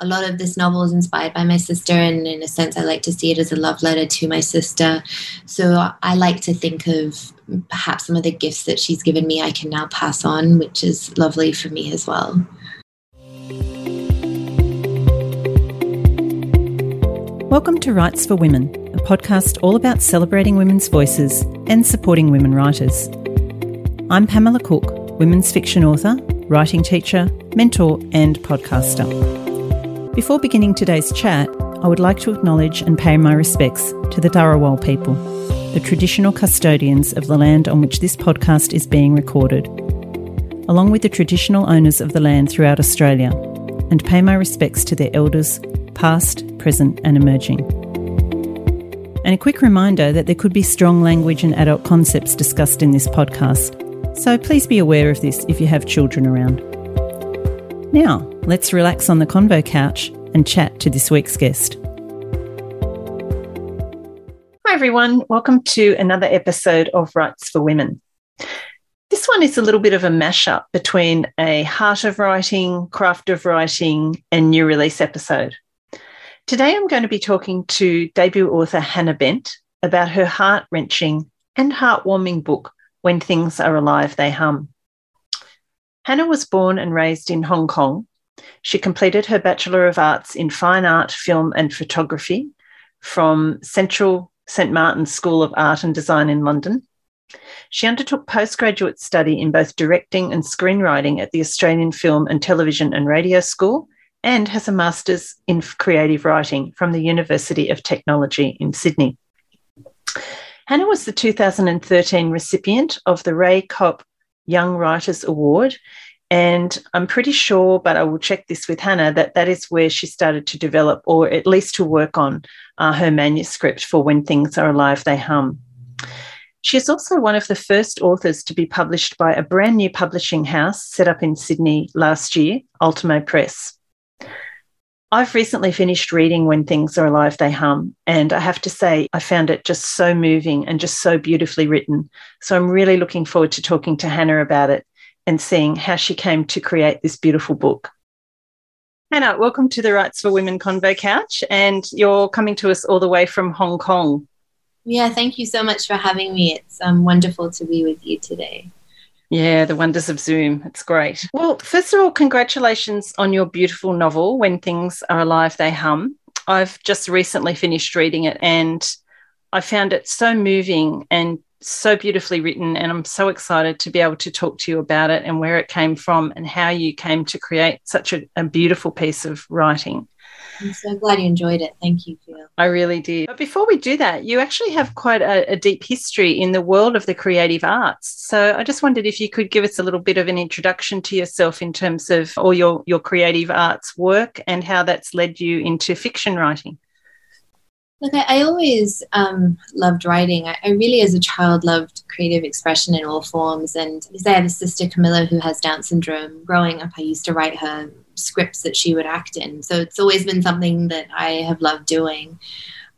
a lot of this novel is inspired by my sister, and in a sense, I like to see it as a love letter to my sister. So I like to think of perhaps some of the gifts that she's given me I can now pass on, which is lovely for me as well. Welcome to Writes for Women, a podcast all about celebrating women's voices and supporting women writers. I'm Pamela Cook, women's fiction author, writing teacher, mentor, and podcaster. Before beginning today's chat, I would like to acknowledge and pay my respects to the Dharawal people, the traditional custodians of the land on which this podcast is being recorded, along with the traditional owners of the land throughout Australia, and pay my respects to their elders, past, present, and emerging. And a quick reminder that there could be strong language and adult concepts discussed in this podcast, so please be aware of this if you have children around. Now, let's relax on the convo couch and chat to this week's guest. Hi, everyone. Welcome to another episode of Writes for Women. This one is a little bit of a mashup between a heart of writing, craft of writing, and new release episode. Today, I'm going to be talking to debut author Hannah Bent about her heart wrenching and heartwarming book, When Things Are Alive, They Hum. Hannah was born and raised in Hong Kong. She completed her Bachelor of Arts in Fine Art, Film and Photography from Central St Martin's School of Art and Design in London. She undertook postgraduate study in both directing and screenwriting at the Australian Film and Television and Radio School and has a master's in creative writing from the University of Technology in Sydney. Hannah was the 2013 recipient of the Ray Koppe Young Writers Award. And I'm pretty sure, but I will check this with Hannah, that that is where she started to develop or at least to work on uh, her manuscript for When Things Are Alive, They Hum. She is also one of the first authors to be published by a brand new publishing house set up in Sydney last year, Ultimo Press. I've recently finished reading When Things Are Alive, They Hum, and I have to say, I found it just so moving and just so beautifully written. So I'm really looking forward to talking to Hannah about it and seeing how she came to create this beautiful book. Hannah, welcome to the Writes for Women Convo Couch, and you're coming to us all the way from Hong Kong. Yeah, thank you so much for having me. It's um, wonderful to be with you today. Yeah, the wonders of Zoom. It's great. Well, first of all, congratulations on your beautiful novel, When Things Are Alive, They Hum. I've just recently finished reading it and I found it so moving and so beautifully written. And I'm so excited to be able to talk to you about it and where it came from and how you came to create such a, a beautiful piece of writing. I'm so glad you enjoyed it. Thank you, Phil. I really did. But before we do that, you actually have quite a, a, deep history in the world of the creative arts. So I just wondered if you could give us a little bit of an introduction to yourself in terms of all your, your creative arts work and how that's led you into fiction writing. Look, I, I always um, loved writing. I, I, really, as a child, loved creative expression in all forms. And because I have a sister, Camilla, who has Down syndrome, growing up, I used to write her scripts that she would act in. So it's always been something that I have loved doing.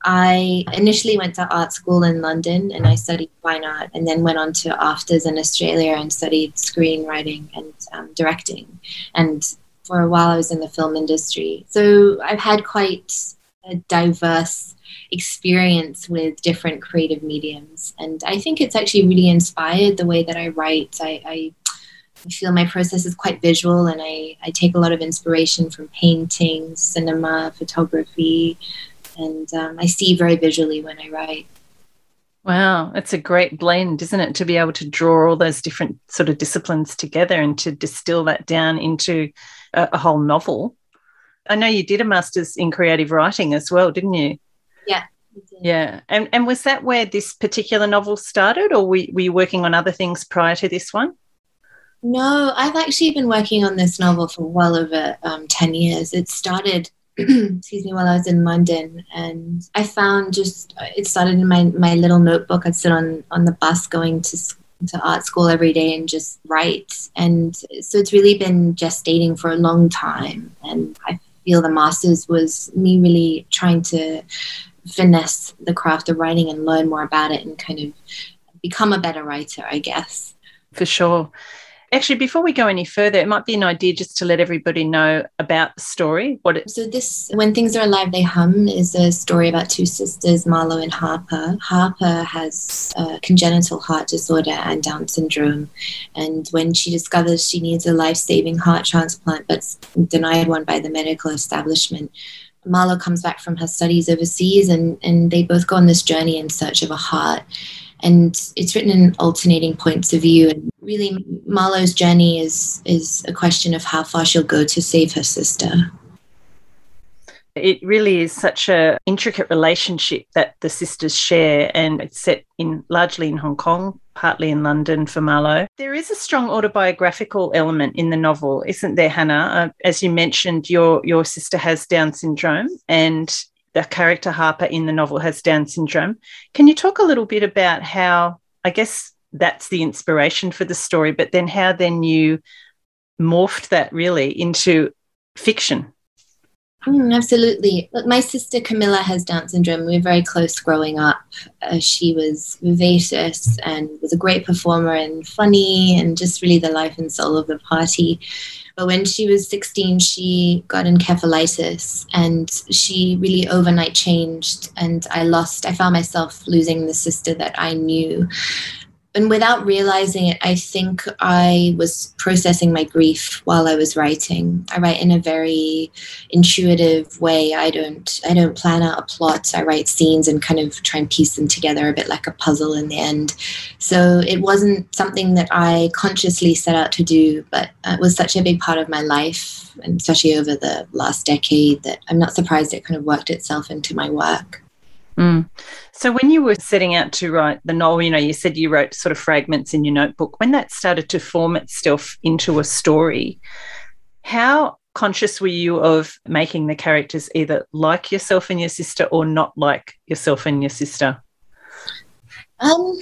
I initially went to art school in London and I studied fine art, and then went on to AFTRS in Australia and studied screenwriting and um, directing. And for a while, I was in the film industry. So I've had quite a diverse experience with different creative mediums. And I think it's actually really inspired the way that I write. I, I feel my process is quite visual and I, I take a lot of inspiration from painting, cinema, photography, and um, I see very visually when I write. Wow, that's a great blend, isn't it? To be able to draw all those different sort of disciplines together and to distill that down into a, a whole novel. I know you did a master's in creative writing as well, didn't you? Yeah. Yeah. And, and was that where this particular novel started, or were, were you working on other things prior to this one? No, I've actually been working on this novel for well over um, 10 years. It started, excuse me, while I was in London. And I found just, it started in my, my little notebook. I'd sit on, on the bus going to, to art school every day and just write. And so it's really been gestating for a long time. And I feel the master's was me really trying to finesse the craft of writing and learn more about it and kind of become a better writer, I guess. For sure. Actually, before we go any further, it might be an idea just to let everybody know about the story. What it- so this, when things are alive, they hum, is a story about two sisters, Marlowe and Harper. Harper has a congenital heart disorder and Down syndrome, and when she discovers she needs a life-saving heart transplant, but's denied one by the medical establishment. Marlowe comes back from her studies overseas, and, and they both go on this journey in search of a heart. And it's written in alternating points of view. And really marlowe's journey is is a question of how far she'll go to save her sister. It really is such a intricate relationship that the sisters share and it's set in largely in hong kong partly in london for Marlowe. there is a strong autobiographical element in the novel isn't there hannah uh, as you mentioned your your sister has down syndrome and the character Harper in the novel has Down syndrome. Can you talk a little bit about how, I guess that's the inspiration for the story, but then how then you morphed that really into fiction? Mm, absolutely. Look, my sister Camilla has Down syndrome. We were very close growing up. Uh, she was vivacious and was a great performer and funny and just really the life and soul of the party. But when she was 16, she got encephalitis and she really overnight changed. And I lost, I found myself losing the sister that I knew and without realizing it, I think I was processing my grief while I was writing. I write in a very intuitive way. I don't I don't plan out a plot. I write scenes and kind of try and piece them together a bit like a puzzle in the end. So it wasn't something that I consciously set out to do, but it was such a big part of my life, and especially over the last decade, that I'm not surprised it kind of worked itself into my work. Mm. So, when you were setting out to write the novel, you know, you said you wrote sort of fragments in your notebook. When that started to form itself into a story, how conscious were you of making the characters either like yourself and your sister or not like yourself and your sister? Um,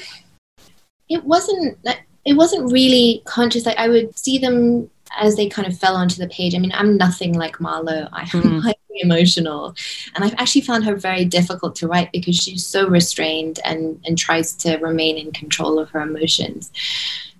it wasn't. It wasn't really conscious. Like I would see them as they kind of fell onto the page. I mean, I'm nothing like Marlowe. I am mm. highly emotional. And I've actually found her very difficult to write because she's so restrained and, and tries to remain in control of her emotions.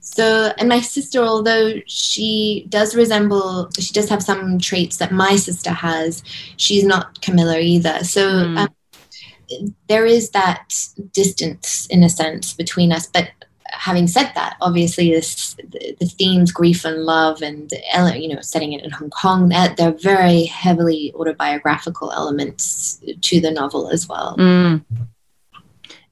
So, and my sister, although she does resemble, she does have some traits that my sister has, she's not Camilla either. So, mm. um, there is that distance in a sense between us, but having said that, obviously this the, the, themes grief and love and you know setting it in Hong Kong that they're very heavily autobiographical elements to the novel as well. Mm.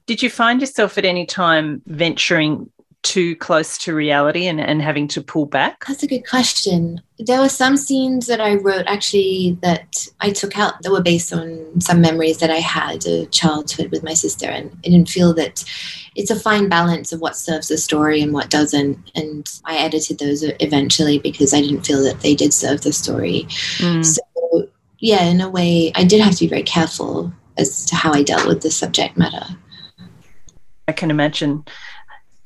Did you find yourself at any time venturing too close to reality and, and having to pull back? That's a good question. There were some scenes that I wrote actually that I took out that were based on some memories that I had of childhood with my sister. And I didn't feel that it's a fine balance of what serves the story and what doesn't. And I edited those eventually because I didn't feel that they did serve the story. Mm. So, yeah, in a way, I did have to be very careful as to how I dealt with the subject matter. I can imagine.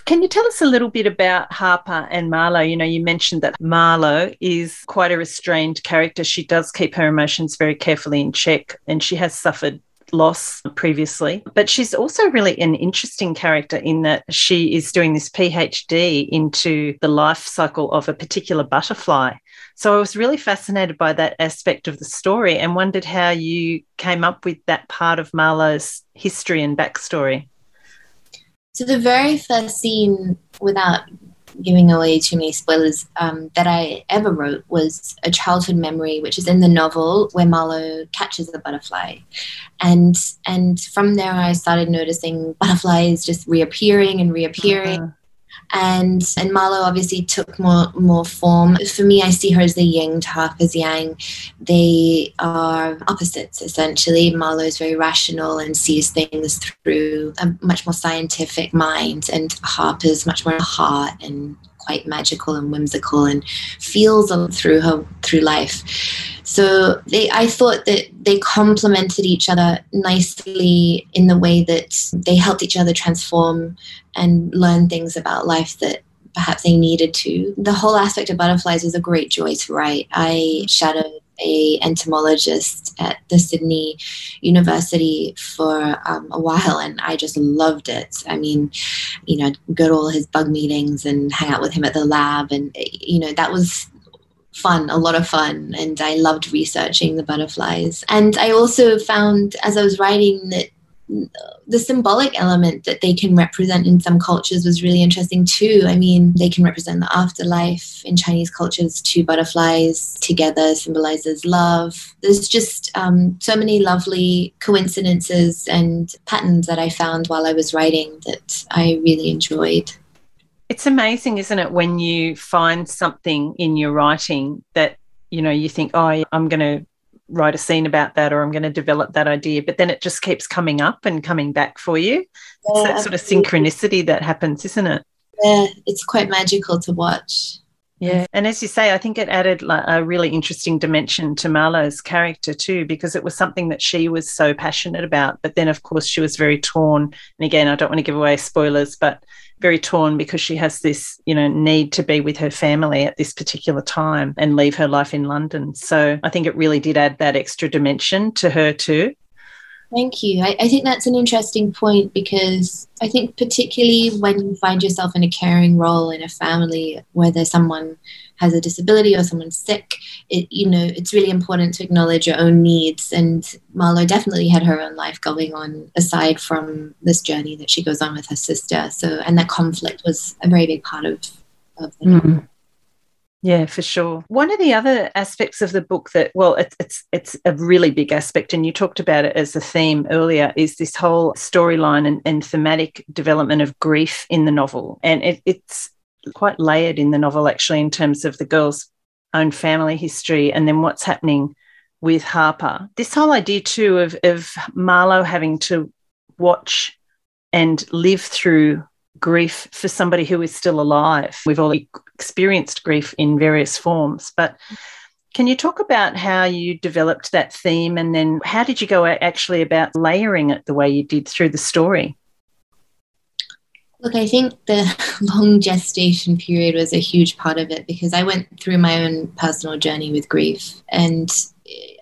Can you tell us a little bit about Harper and Marlowe? You know, you mentioned that Marlowe is quite a restrained character. She does keep her emotions very carefully in check, and she has suffered loss previously. But she's also really an interesting character in that she is doing this PhD into the life cycle of a particular butterfly. So I was really fascinated by that aspect of the story and wondered how you came up with that part of Marlowe's history and backstory. So the very first scene, without giving away too many spoilers, um, that I ever wrote was a childhood memory, which is in the novel where Marlowe catches a butterfly, and and from there I started noticing butterflies just reappearing and reappearing. Uh-huh and and Marlowe obviously took more more form. For me, I see her as the yin to Harper's yang. They are opposites essentially. Marlowe is very rational and sees things through a much more scientific mind, and Harper's much more heart and quite magical and whimsical and feels through her through life. So they, I thought that they complemented each other nicely in the way that they helped each other transform and learn things about life that perhaps they needed to. The whole aspect of butterflies was a great joy to write. I shadowed a entomologist at the Sydney University for um, a while, and I just loved it. I mean, you know, I'd go to all his bug meetings and hang out with him at the lab, and you know, that was fun, a lot of fun, and I loved researching the butterflies. And I also found as I was writing that the symbolic element that they can represent in some cultures was really interesting too. I mean, they can represent the afterlife. In Chinese cultures, two butterflies together symbolizes love. There's just um, so many lovely coincidences and patterns that I found while I was writing that I really enjoyed. It's amazing, isn't it, when you find something in your writing that you know you think, oh, I'm going to write a scene about that or I'm going to develop that idea, but then it just keeps coming up and coming back for you. Yeah, it's that sort of synchronicity that happens, isn't it? Yeah, it's quite magical to watch. Yeah, and as you say, I think it added like a really interesting dimension to Marlowe's character too, because it was something that she was so passionate about. But then, of course, she was very torn. And again, I don't want to give away spoilers, but very torn because she has this, you know, need to be with her family at this particular time and leave her life in London. So I think it really did add that extra dimension to her too. Thank you. I, I, think that's an interesting point because I think, particularly when you find yourself in a caring role in a family where there's someone has a disability or someone's sick, it, you know, it's really important to acknowledge your own needs. And Marlowe definitely had her own life going on aside from this journey that she goes on with her sister. So, and that conflict was a very big part of, of the mm. Yeah, for sure. One of the other aspects of the book that, well, it's it's it's a really big aspect, and you talked about it as a theme earlier, is this whole storyline and, and thematic development of grief in the novel, and it, it's quite layered in the novel actually in terms of the girl's own family history and then what's happening with Harper. This whole idea too of of Marlowe having to watch and live through grief for somebody who is still alive. We've all experienced grief in various forms, but can you talk about how you developed that theme and then how did you go actually about layering it the way you did through the story? Look, I think the long gestation period was a huge part of it because I went through my own personal journey with grief. And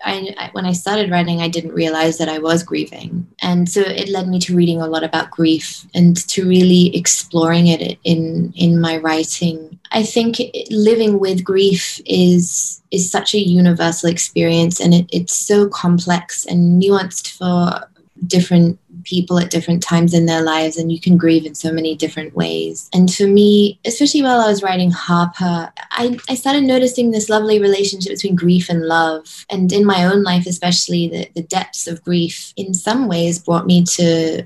I, when I started writing, I didn't realize that I was grieving, and so it led me to reading a lot about grief and to really exploring it in in my writing. I think living with grief is is such a universal experience, and it, it's so complex and nuanced for different people at different times in their lives and you can grieve in so many different ways. And for me especially while i was writing harper I, I started noticing this lovely relationship between grief and love. And in my own life especially the, the depths of grief in some ways brought me to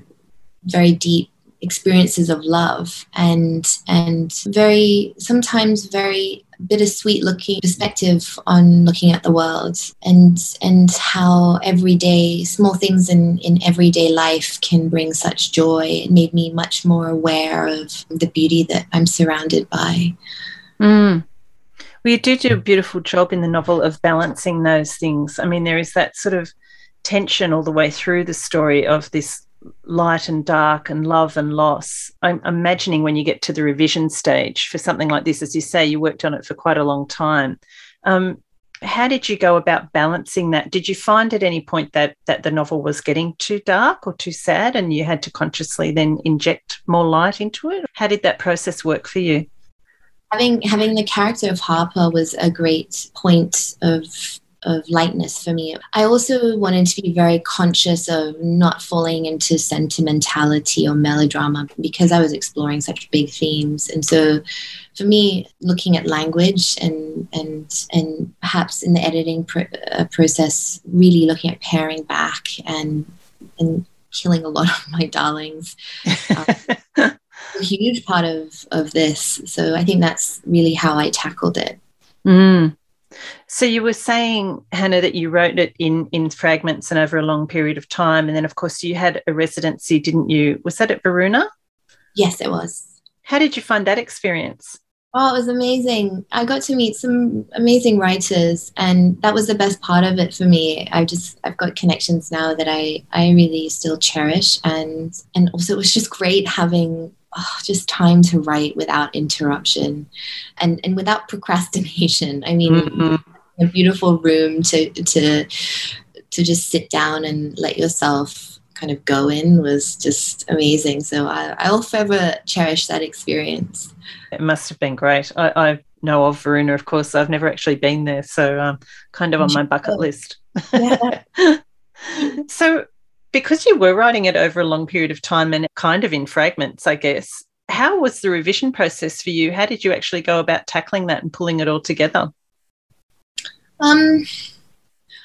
very deep experiences of love and and very sometimes very bittersweet looking perspective on looking at the world and and how everyday small things in in everyday life can bring such joy. It made me much more aware of the beauty that i'm surrounded by. Mm. well you do do a beautiful job in the novel of balancing those things. I mean there is that sort of tension all the way through the story of this light and dark and love and loss. I'm imagining when you get to the revision stage for something like this, as you say, you worked on it for quite a long time. Um, how did you go about balancing that? Did you find at any point that that the novel was getting too dark or too sad, and you had to consciously then inject more light into it? How did that process work for you? Having having the character of Harper was a great point of of lightness for me. I also wanted to be very conscious of not falling into sentimentality or melodrama because I was exploring such big themes. And so for me, looking at language and and and perhaps in the editing pr- uh, process, really looking at paring back and and killing a lot of my darlings. Um, a huge part of of this. So I think that's really how I tackled it. Mm. So you were saying, Hannah, that you wrote it in in fragments and over a long period of time, and then of course you had a residency, didn't you? Was that at Varuna? Yes, it was. How did you find that experience? Oh, it was amazing. I got to meet some amazing writers and that was the best part of it for me. I just I've got connections now that I I really still cherish and and also it was just great having oh, just time to write without interruption and and without procrastination. I mean, mm-hmm. a beautiful room to to to just sit down and let yourself kind of go in was just amazing. So I, I'll forever cherish that experience. It must have been great. I, I know of Varuna, of course. I've never actually been there, so um, kind of on my bucket list. Yeah. so, because you were writing it over a long period of time and kind of in fragments, I guess, how was the revision process for you? How did you actually go about tackling that and pulling it all together? Um,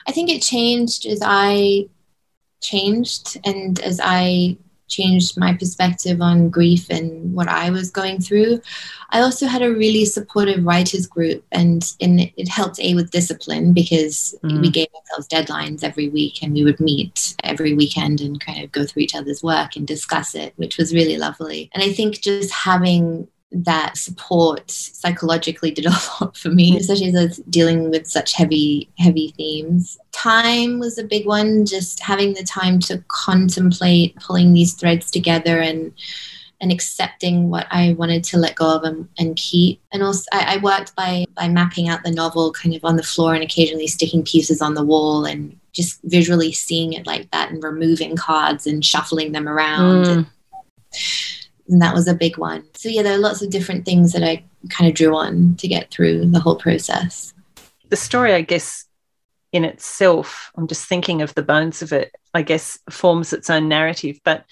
I think it changed as I changed and as I changed my perspective on grief and what I was going through. I also had a really supportive writers group, and, and it helped A with discipline because mm. we gave ourselves deadlines every week and we would meet every weekend and kind of go through each other's work and discuss it, which was really lovely. And I think just having that support psychologically did a lot for me, especially as dealing with such heavy, heavy themes. Time was a big one, just having the time to contemplate pulling these threads together and and accepting what I wanted to let go of and, and keep. And also I, I worked by by mapping out the novel kind of on the floor and occasionally sticking pieces on the wall and just visually seeing it like that and removing cards and shuffling them around. Mm. And, and that was a big one. So yeah, there are lots of different things that I kind of drew on to get through the whole process. The story, I guess, in itself, I'm just thinking of the bones of it, I guess forms its own narrative. But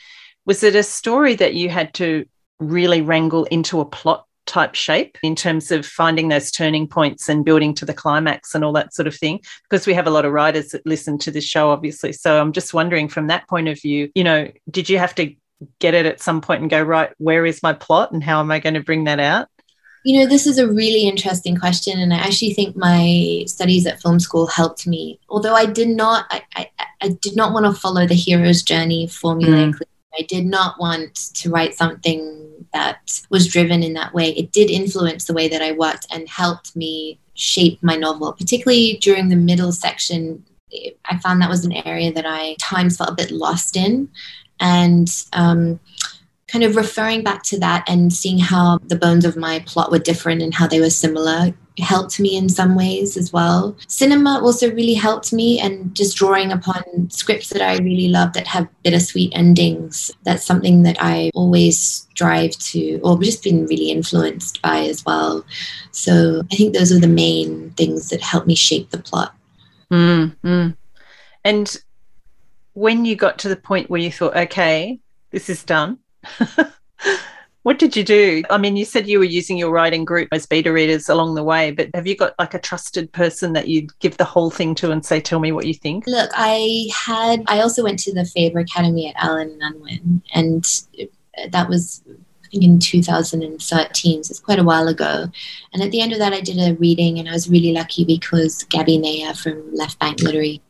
was it a story that you had to really wrangle into a plot type shape in terms of finding those turning points and building to the climax and all that sort of thing because we have a lot of writers that listen to this show obviously so i'm just wondering from that point of view you know did you have to get it at some point and go, right, where is my plot and how am I going to bring that out? You know, this is a really interesting question. And I actually think my studies at film school helped me. Although I did not, I, I, I did not want to follow the hero's journey formulaically. Mm. I did not want to write something that was driven in that way. It did influence the way that I worked and helped me shape my novel, particularly during the middle section. I found that was an area that I times felt a bit lost in and um, kind of referring back to that and seeing how the bones of my plot were different and how they were similar helped me in some ways as well. Cinema also really helped me, and just drawing upon scripts that I really love that have bittersweet endings. That's something that I always strive to, or just been really influenced by as well. So I think those are the main things that help me shape the plot. Mm, mm. And when you got to the point where you thought, okay, this is done, what did you do? I mean, you said you were using your writing group as beta readers along the way, but have you got like a trusted person that you'd give the whole thing to and say, tell me what you think? Look, I had, I also went to the Faber Academy at Allen and Unwin, and that was I think in 2013, so it's quite a while ago. And at the end of that, I did a reading, and I was really lucky because Gaby Naher from Left Bank Literary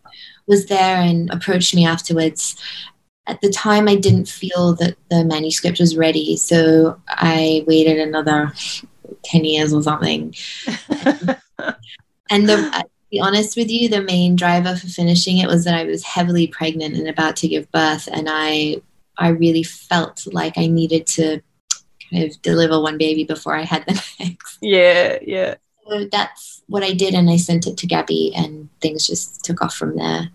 was there and approached me afterwards. At the time, I didn't feel that the manuscript was ready, so I waited another 10 years or something. and the, uh, to be honest with you, the main driver for finishing it was that I was heavily pregnant and about to give birth, and I I really felt like I needed to kind of deliver one baby before I had the next. Yeah, yeah. So that's what I did, and I sent it to Gaby, and things just took off from there.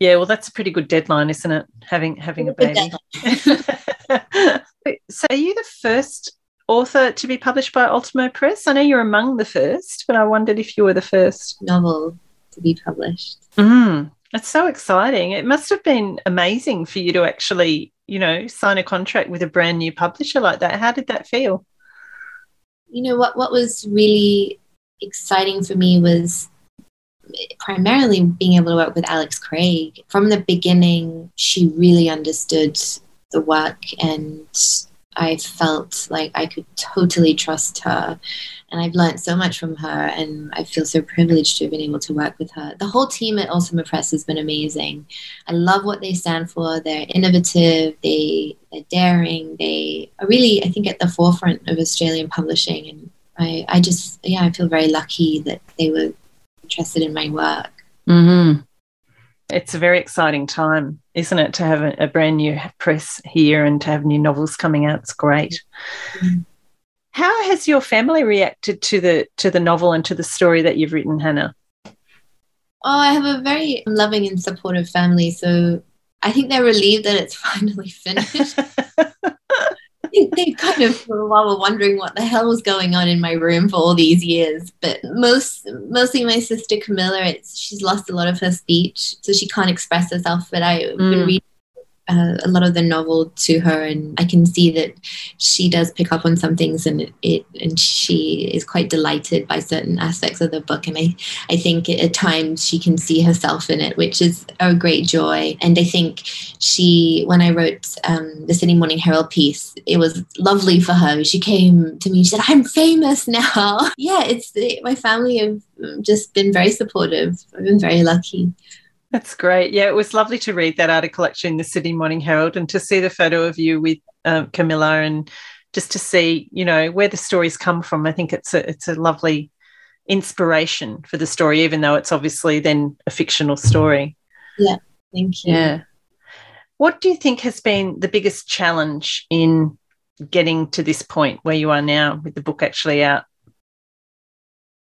Yeah, well, that's a pretty good deadline, isn't it? Having having a baby. so, are you the first author to be published by Ultimo Press? I know you're among the first, but I wondered if you were the first novel to be published. Mm, that's so exciting. It must have been amazing for you to actually, you know, sign a contract with a brand new publisher like that. How did that feel? You know what? What was really exciting for me was primarily being able to work with Alex Craig. From the beginning, she really understood the work and I felt like I could totally trust her. And I've learned so much from her, and I feel so privileged to have been able to work with her. The whole team at Ultimo Press has been amazing. I love what they stand for. They're innovative, they, they're daring, they are really, I think, at the forefront of Australian publishing. And I, I just, yeah, I feel very lucky that they were interested in my work. Mm-hmm. It's a very exciting time, isn't it, to have a, a, brand new press here and to have new novels coming out? It's great. Mm-hmm. How has your family reacted to the to the novel and to the story that you've written, Hannah? Oh, I have a very loving and supportive family. So I think they're relieved that it's finally finished. they kind of for a while were wondering what the hell was going on in my room for all these years. But most mostly my sister Camilla, it's she's lost a lot of her speech, so she can't express herself. But I've mm. been reading uh, a lot of the novel to her, and I can see that she does pick up on some things, and it, and she is quite delighted by certain aspects of the book. And I I think at times she can see herself in it, which is a great joy. And I think she, when I wrote um, the Sydney Morning Herald piece, it was lovely for her. She came to me, she said, "I'm famous now." yeah, it's my family have just been very supportive. I've been very lucky. That's great. Yeah, it was lovely to read that article actually in the Sydney Morning Herald and to see the photo of you with um, Camilla and just to see, you know, where the stories come from. I think it's a it's a lovely inspiration for the story, even though it's obviously then a fictional story. Yeah, thank you. Yeah. What do you think has been the biggest challenge in getting to this point where you are now with the book actually out?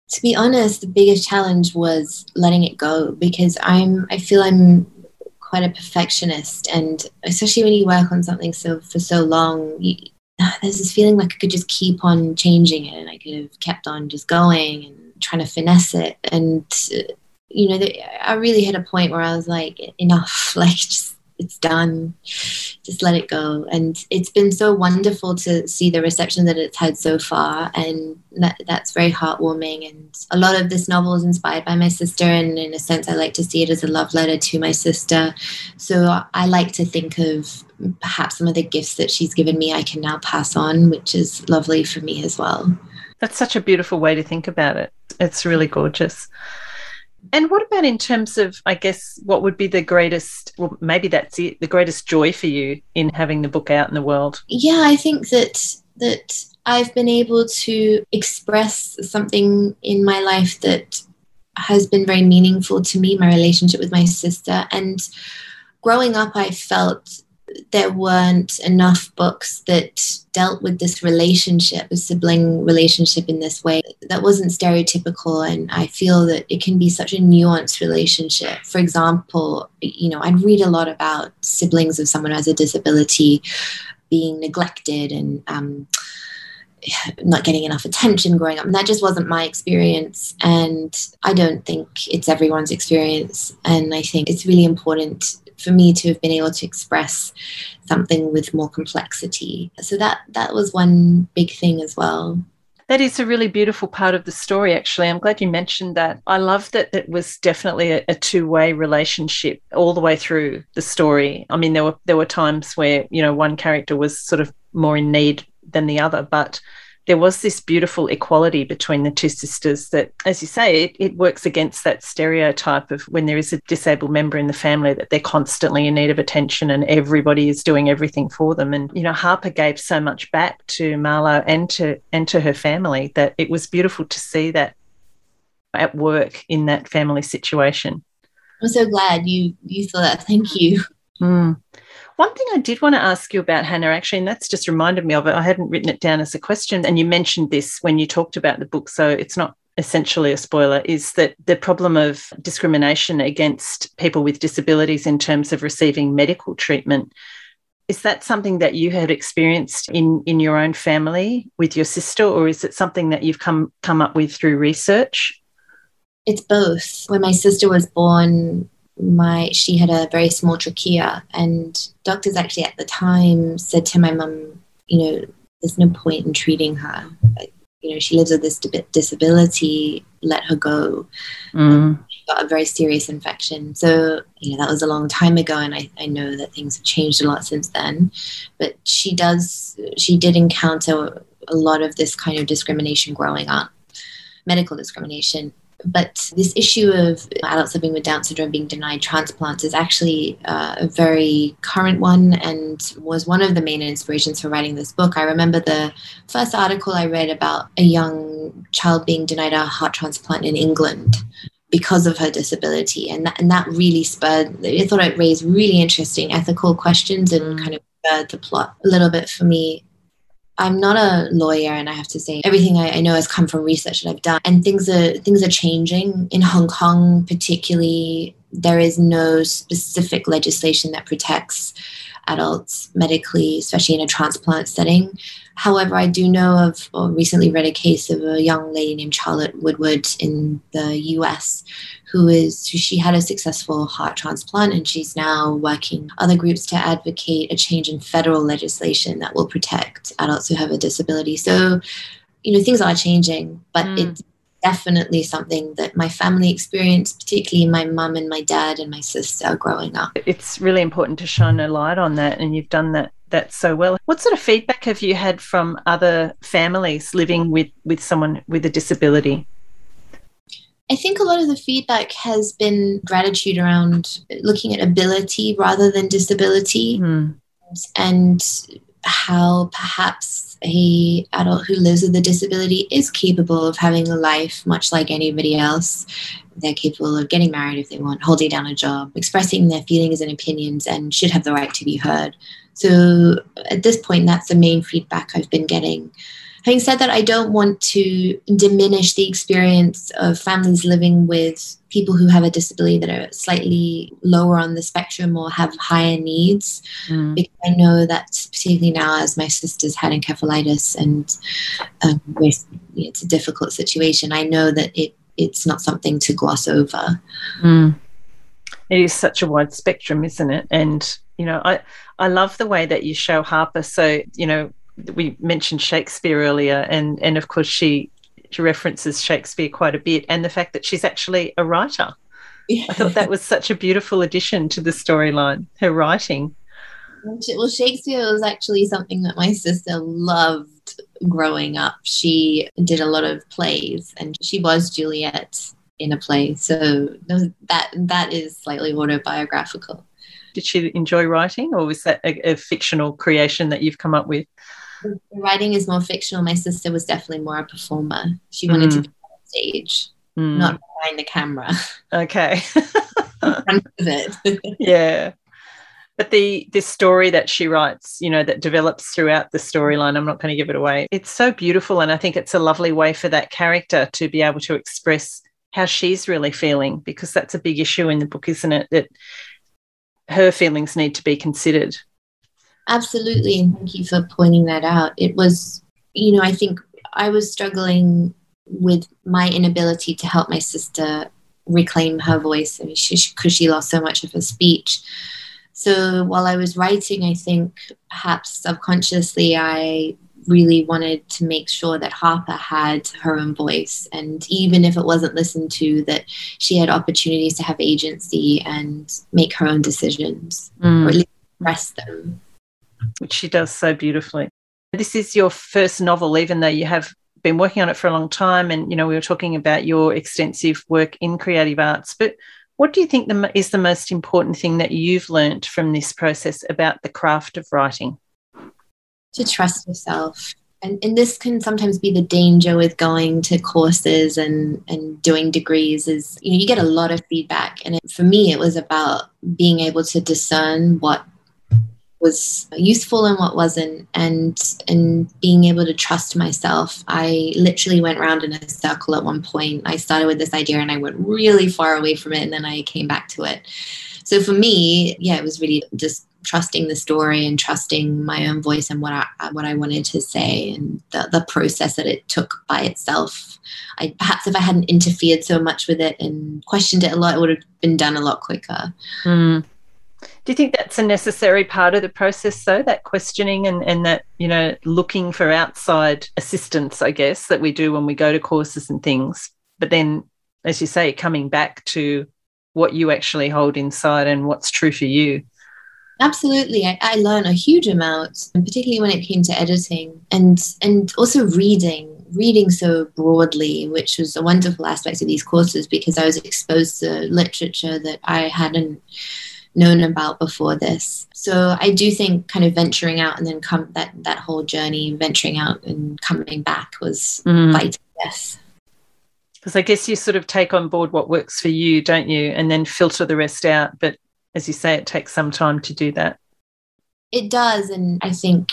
To be honest, the biggest challenge was letting it go because I'm I feel I'm quite a perfectionist and especially when you work on something so for so long you, ah, there's this feeling like I could just keep on changing it and I could have kept on just going and trying to finesse it. And uh, you know I really hit a point where I was like enough like just it's done. Just let it go. And it's been so wonderful to see the reception that it's had so far and that, that's very heartwarming. And a lot of this novel is inspired by my sister and in a sense i like to see it as a love letter to my sister. So i like to think of perhaps some of the gifts that she's given me i can now pass on which is lovely for me as well. That's such a beautiful way to think about it. It's really gorgeous and what about in terms of, I guess, what would be the greatest, well, maybe that's it, the greatest joy for you in having the book out in the world? Yeah, I think that that I've been able to express something in my life that has been very meaningful to me, my relationship with my sister. And growing up, I felt there weren't enough books that dealt with this relationship, a sibling relationship in this way. That wasn't stereotypical. And I feel that it can be such a nuanced relationship. For example, you know, I'd read a lot about siblings of someone who has a disability being neglected and, um, not getting enough attention growing up. And that just wasn't my experience. And I don't think it's everyone's experience. And I think it's really important for me to have been able to express something with more complexity. So that that was one big thing as well. That is a really beautiful part of the story, actually. I'm glad you mentioned that. I love that it was definitely a, a two-way relationship all the way through the story. I mean, there were there were times where, you know, one character was sort of more in need than the other, but there was this beautiful equality between the two sisters that, as you say, it, it, works against that stereotype of when there is a disabled member in the family that they're constantly in need of attention and everybody is doing everything for them. And, you know, Harper gave so much back to Marlowe and to and to her family that it was beautiful to see that at work in that family situation. I'm so glad you you saw that. Thank you. Mm. One thing I did want to ask you about, Hannah, actually, and that's just reminded me of it. I hadn't written it down as a question, and you mentioned this when you talked about the book, so it's not essentially a spoiler, is that the problem of discrimination against people with disabilities in terms of receiving medical treatment. Is that something that you had experienced in, in your own family with your sister, or is it something that you've come come up with through research? It's both. When my sister was born, my she had a very small trachea and doctors actually at the time said to my mum you know there's no point in treating her. You know she lives with this disability let her go. Mm. she got a very serious infection. So you know that was a long time ago and I, I know that things have changed a lot since then. But she does she did encounter a lot of this kind of discrimination growing up medical discrimination but this issue of adults living with Down syndrome being denied transplants is actually uh, a very current one and was one of the main inspirations for writing this book. I remember the first article I read about a young child being denied a heart transplant in England because of her disability. And that, and that really spurred, I thought it raised really interesting ethical questions and mm. kind of spurred the plot a little bit for me I'm not a lawyer, and I have to say everything I, I, know has come from research that I've done. And things are things are changing in Hong Kong, particularly. There is no specific legislation that protects adults medically, especially in a transplant setting. However, I do know of or recently read a case of a young lady named Charlotte Woodward in the US who is she had a successful heart transplant and she's now working other groups to advocate a change in federal legislation that will protect adults who have a disability. So, you know, things are changing, but mm. it's definitely something that my family experienced, particularly my mum and my dad and my sister growing up. It's really important to shine a light on that, and you've done that that so well. What sort of feedback have you had from other families living with with someone with a disability? I think a lot of the feedback has been gratitude around looking at ability rather than disability. Mm. And how perhaps a adult who lives with a disability is capable of having a life much like anybody else they're capable of getting married if they want holding down a job expressing their feelings and opinions and should have the right to be heard so at this point that's the main feedback i've been getting Having said that, I don't want to diminish the experience of families living with people who have a disability that are slightly lower on the spectrum or have higher needs. Mm. Because I know that, particularly now, as my sister's had encephalitis and um, it's a difficult situation, I know that it it's not something to gloss over. Mm. It is such a wide spectrum, isn't it? And you know, I I love the way that you show Harper. So you know, we mentioned Shakespeare earlier, and and of course she she references Shakespeare quite a bit, and the fact that she's actually a writer. Yeah. I thought that was such a beautiful addition to the storyline. Her writing. Well, Shakespeare was actually something that my sister loved growing up. She did a lot of plays, and she was Juliet in a play. So that that is slightly autobiographical. Did she enjoy writing, or was that a, a fictional creation that you've come up with? The writing is more fictional. My sister was definitely more a performer. She wanted mm. to be on stage, mm. not behind the camera. Okay. yeah. But the this story that she writes, you know, that develops throughout the storyline, I'm not going to give it away. It's so beautiful, and I think it's a lovely way for that character to be able to express how she's really feeling, because that's a big issue in the book, isn't it? That her feelings need to be considered Absolutely. And thank you for pointing that out. It was, you know, I think I was struggling with my inability to help my sister reclaim her voice because I mean, she, she lost so much of her speech. So while I was writing, I think perhaps subconsciously I really wanted to make sure that Harper had her own voice. And even if it wasn't listened to, that she had opportunities to have agency and make her own decisions mm. or at least express them which she does so beautifully. This is your first novel, even though you have been working on it for a long time. And, you know, we were talking about your extensive work in creative arts. But what do you think the, is the most important thing that you've learned from this process about the craft of writing? To trust yourself. And, and this can sometimes be the danger with going to courses and, and doing degrees is you know you get a lot of feedback and it, for me it was about being able to discern what was useful and what wasn't and and being able to trust myself i literally went around in a circle at one point i started with this idea and i went really far away from it and then i came back to it so for me yeah it was really just trusting the story and trusting my own voice and what I what I wanted to say and the, the process that it took by itself. I perhaps if I hadn't interfered so much with it and questioned it a lot, it would have been done a lot quicker. Mm. Do you think that's a necessary part of the process, though, that questioning and, and that, you know, looking for outside assistance, I guess, that we do when we go to courses and things? But then, as you say, coming back to what you actually hold inside and what's true for you. Absolutely. I, I learned a huge amount, and particularly when it came to editing and and also reading reading so broadly, which was a wonderful aspect of these courses because I was exposed to literature that I hadn't known about before this. So I do think kind of venturing out and then come that that whole journey, venturing out and coming back was mm. vital. Yes. Because I guess you sort of take on board what works for you, don't you? And then filter the rest out. But as you say, it takes some time to do that. It does. And I think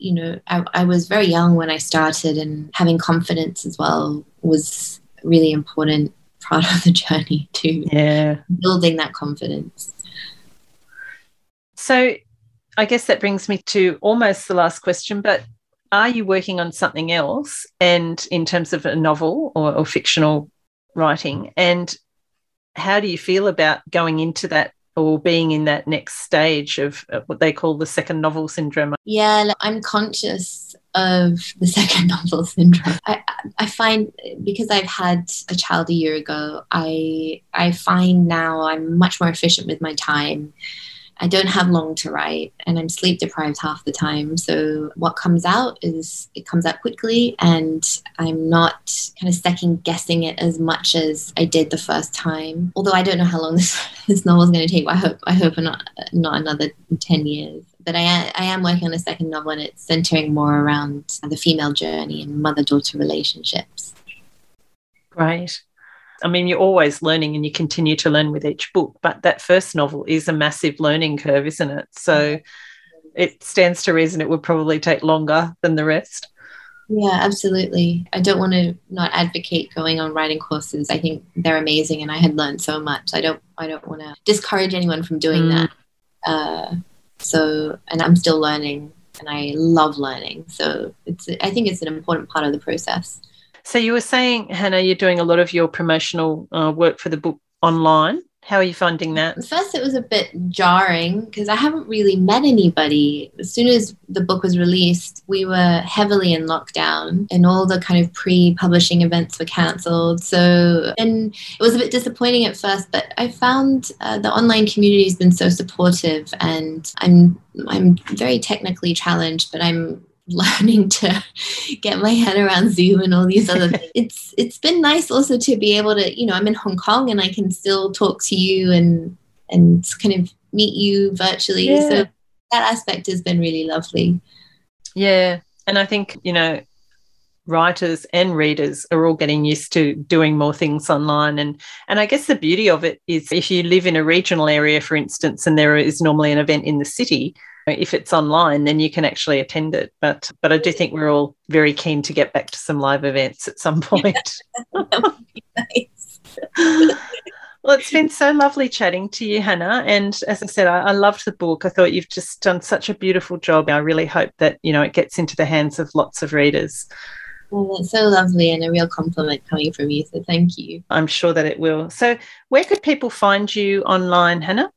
you know, I, I was very young when I started, and having confidence as well was really important part of the journey to yeah building that confidence. So, I guess that brings me to almost the last question, but are you working on something else and in terms of a novel or, or fictional writing and how do you feel about going into that or being in that next stage of what they call the second novel syndrome? Yeah, I'm conscious of the second novel syndrome. I, I find because I've had a child a year ago, I I find now I'm much more efficient with my time. I don't have long to write and I'm sleep deprived half the time. So what comes out is it comes out quickly and I'm not kind of second guessing it as much as I did the first time. Although I don't know how long this, this novel is going to take. I hope I hope not not another 10 years. But I, I am working on a second novel and it's centering more around the female journey and mother-daughter relationships. Great. I mean, you're always learning and you continue to learn with each book, but that first novel is a massive learning curve, isn't it? So it stands to reason it would probably take longer than the rest. Yeah, absolutely. I don't want to not advocate going on writing courses. I think they're amazing and I had learned so much. I don't I don't want to discourage anyone from doing mm. that. Uh, so and I'm still learning and I love learning. So it's I think it's an important part of the process. So you were saying, Hannah, you're doing a lot of your promotional uh, work for the book online. How are you finding that? First, it was a bit jarring because I haven't really met anybody. As soon as the book was released, we were heavily in lockdown and all the kind of pre publishing events were cancelled. So, and it was a bit disappointing at first, but I found uh, the online community has been so supportive and I'm I'm very technically challenged, but I'm learning to get my head around Zoom and all these other things. It's it's been nice also to be able to, you know, I'm in Hong Kong and I can still talk to you and and kind of meet you virtually. Yeah. So that aspect has been really lovely. Yeah. And I think, you know, writers and readers are all getting used to doing more things online and and I guess the beauty of it is if you live in a regional area for instance and there is normally an event in the city if it's online then you can actually attend it but but i do think we're all very keen to get back to some live events at some point nice. well it's been so lovely chatting to you hannah and as i said I, I loved the book i thought you've just done such a beautiful job i really hope that you know it gets into the hands of lots of readers Oh, that's so lovely and a real compliment coming from you. So thank you. I'm sure that it will. So, where could people find you online, Hannah?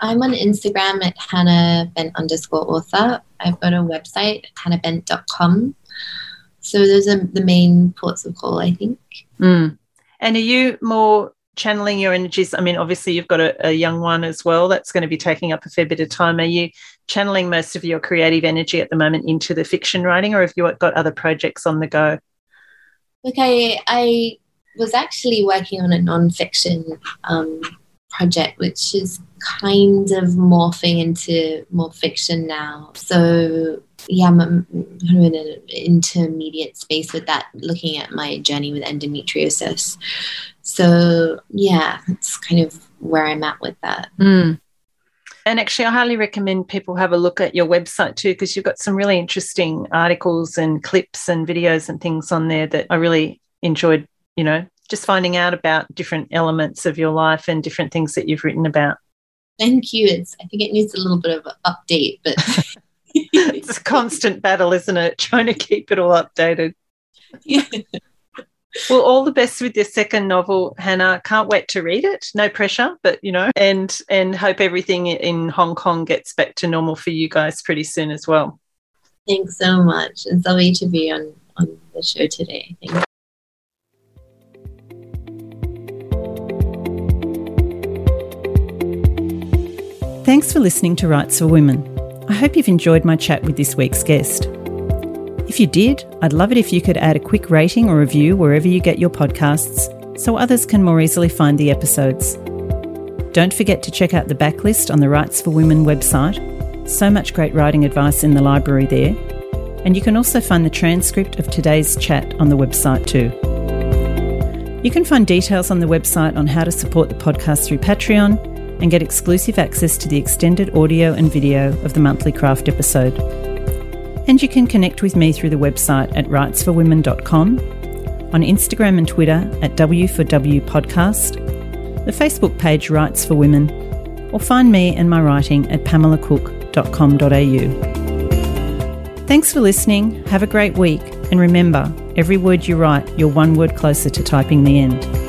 I'm on Instagram at Hannah Bent underscore author. I've got a website, hannahbent.com. So those are the main ports of call, I think. Mm. And are you more channeling your energies? I mean, obviously, you've got a, a, young one as well that's going to be taking up a fair bit of time. Are you channeling most of your creative energy at the moment into the fiction writing, or have you got other projects on the go? Look, I, I was actually working on a non-fiction um, project, which is kind of morphing into more fiction now. So yeah, I'm kind of in an intermediate space with that, looking at my journey with endometriosis. So yeah, that's kind of where I'm at with that. Mm. And actually, I highly recommend people have a look at your website too, because you've got some really interesting articles and clips and videos and things on there that I really enjoyed, you know, just finding out about different elements of your life and different things that you've written about. Thank you. It's I think it needs a little bit of an update, but it's a constant battle, isn't it? Trying to keep it all updated. Yeah. Well, all the best with your second novel, Hannah. Can't wait to read it. No pressure, but you know, and and hope everything in Hong Kong gets back to normal for you guys pretty soon as well. Thanks so much. It's lovely to be on on the show today. Thank Thanks for listening to Writes for Women. I hope you've enjoyed my chat with this week's guest. If you did, I'd love it if you could add a quick rating or review wherever you get your podcasts so others can more easily find the episodes. Don't forget to check out the backlist on the Writes for Women website. So much great writing advice in the library there. And you can also find the transcript of today's chat on the website too. You can find details on the website on how to support the podcast through Patreon and get exclusive access to the extended audio and video of the monthly craft episode. And you can connect with me through the website at writesforwomen.com, on Instagram and Twitter at W4W Podcast, the Facebook page Writes for Women, or find me and my writing at pamelacook.com.au. Thanks for listening. Have a great week. And remember, every word you write, you're one word closer to typing the end.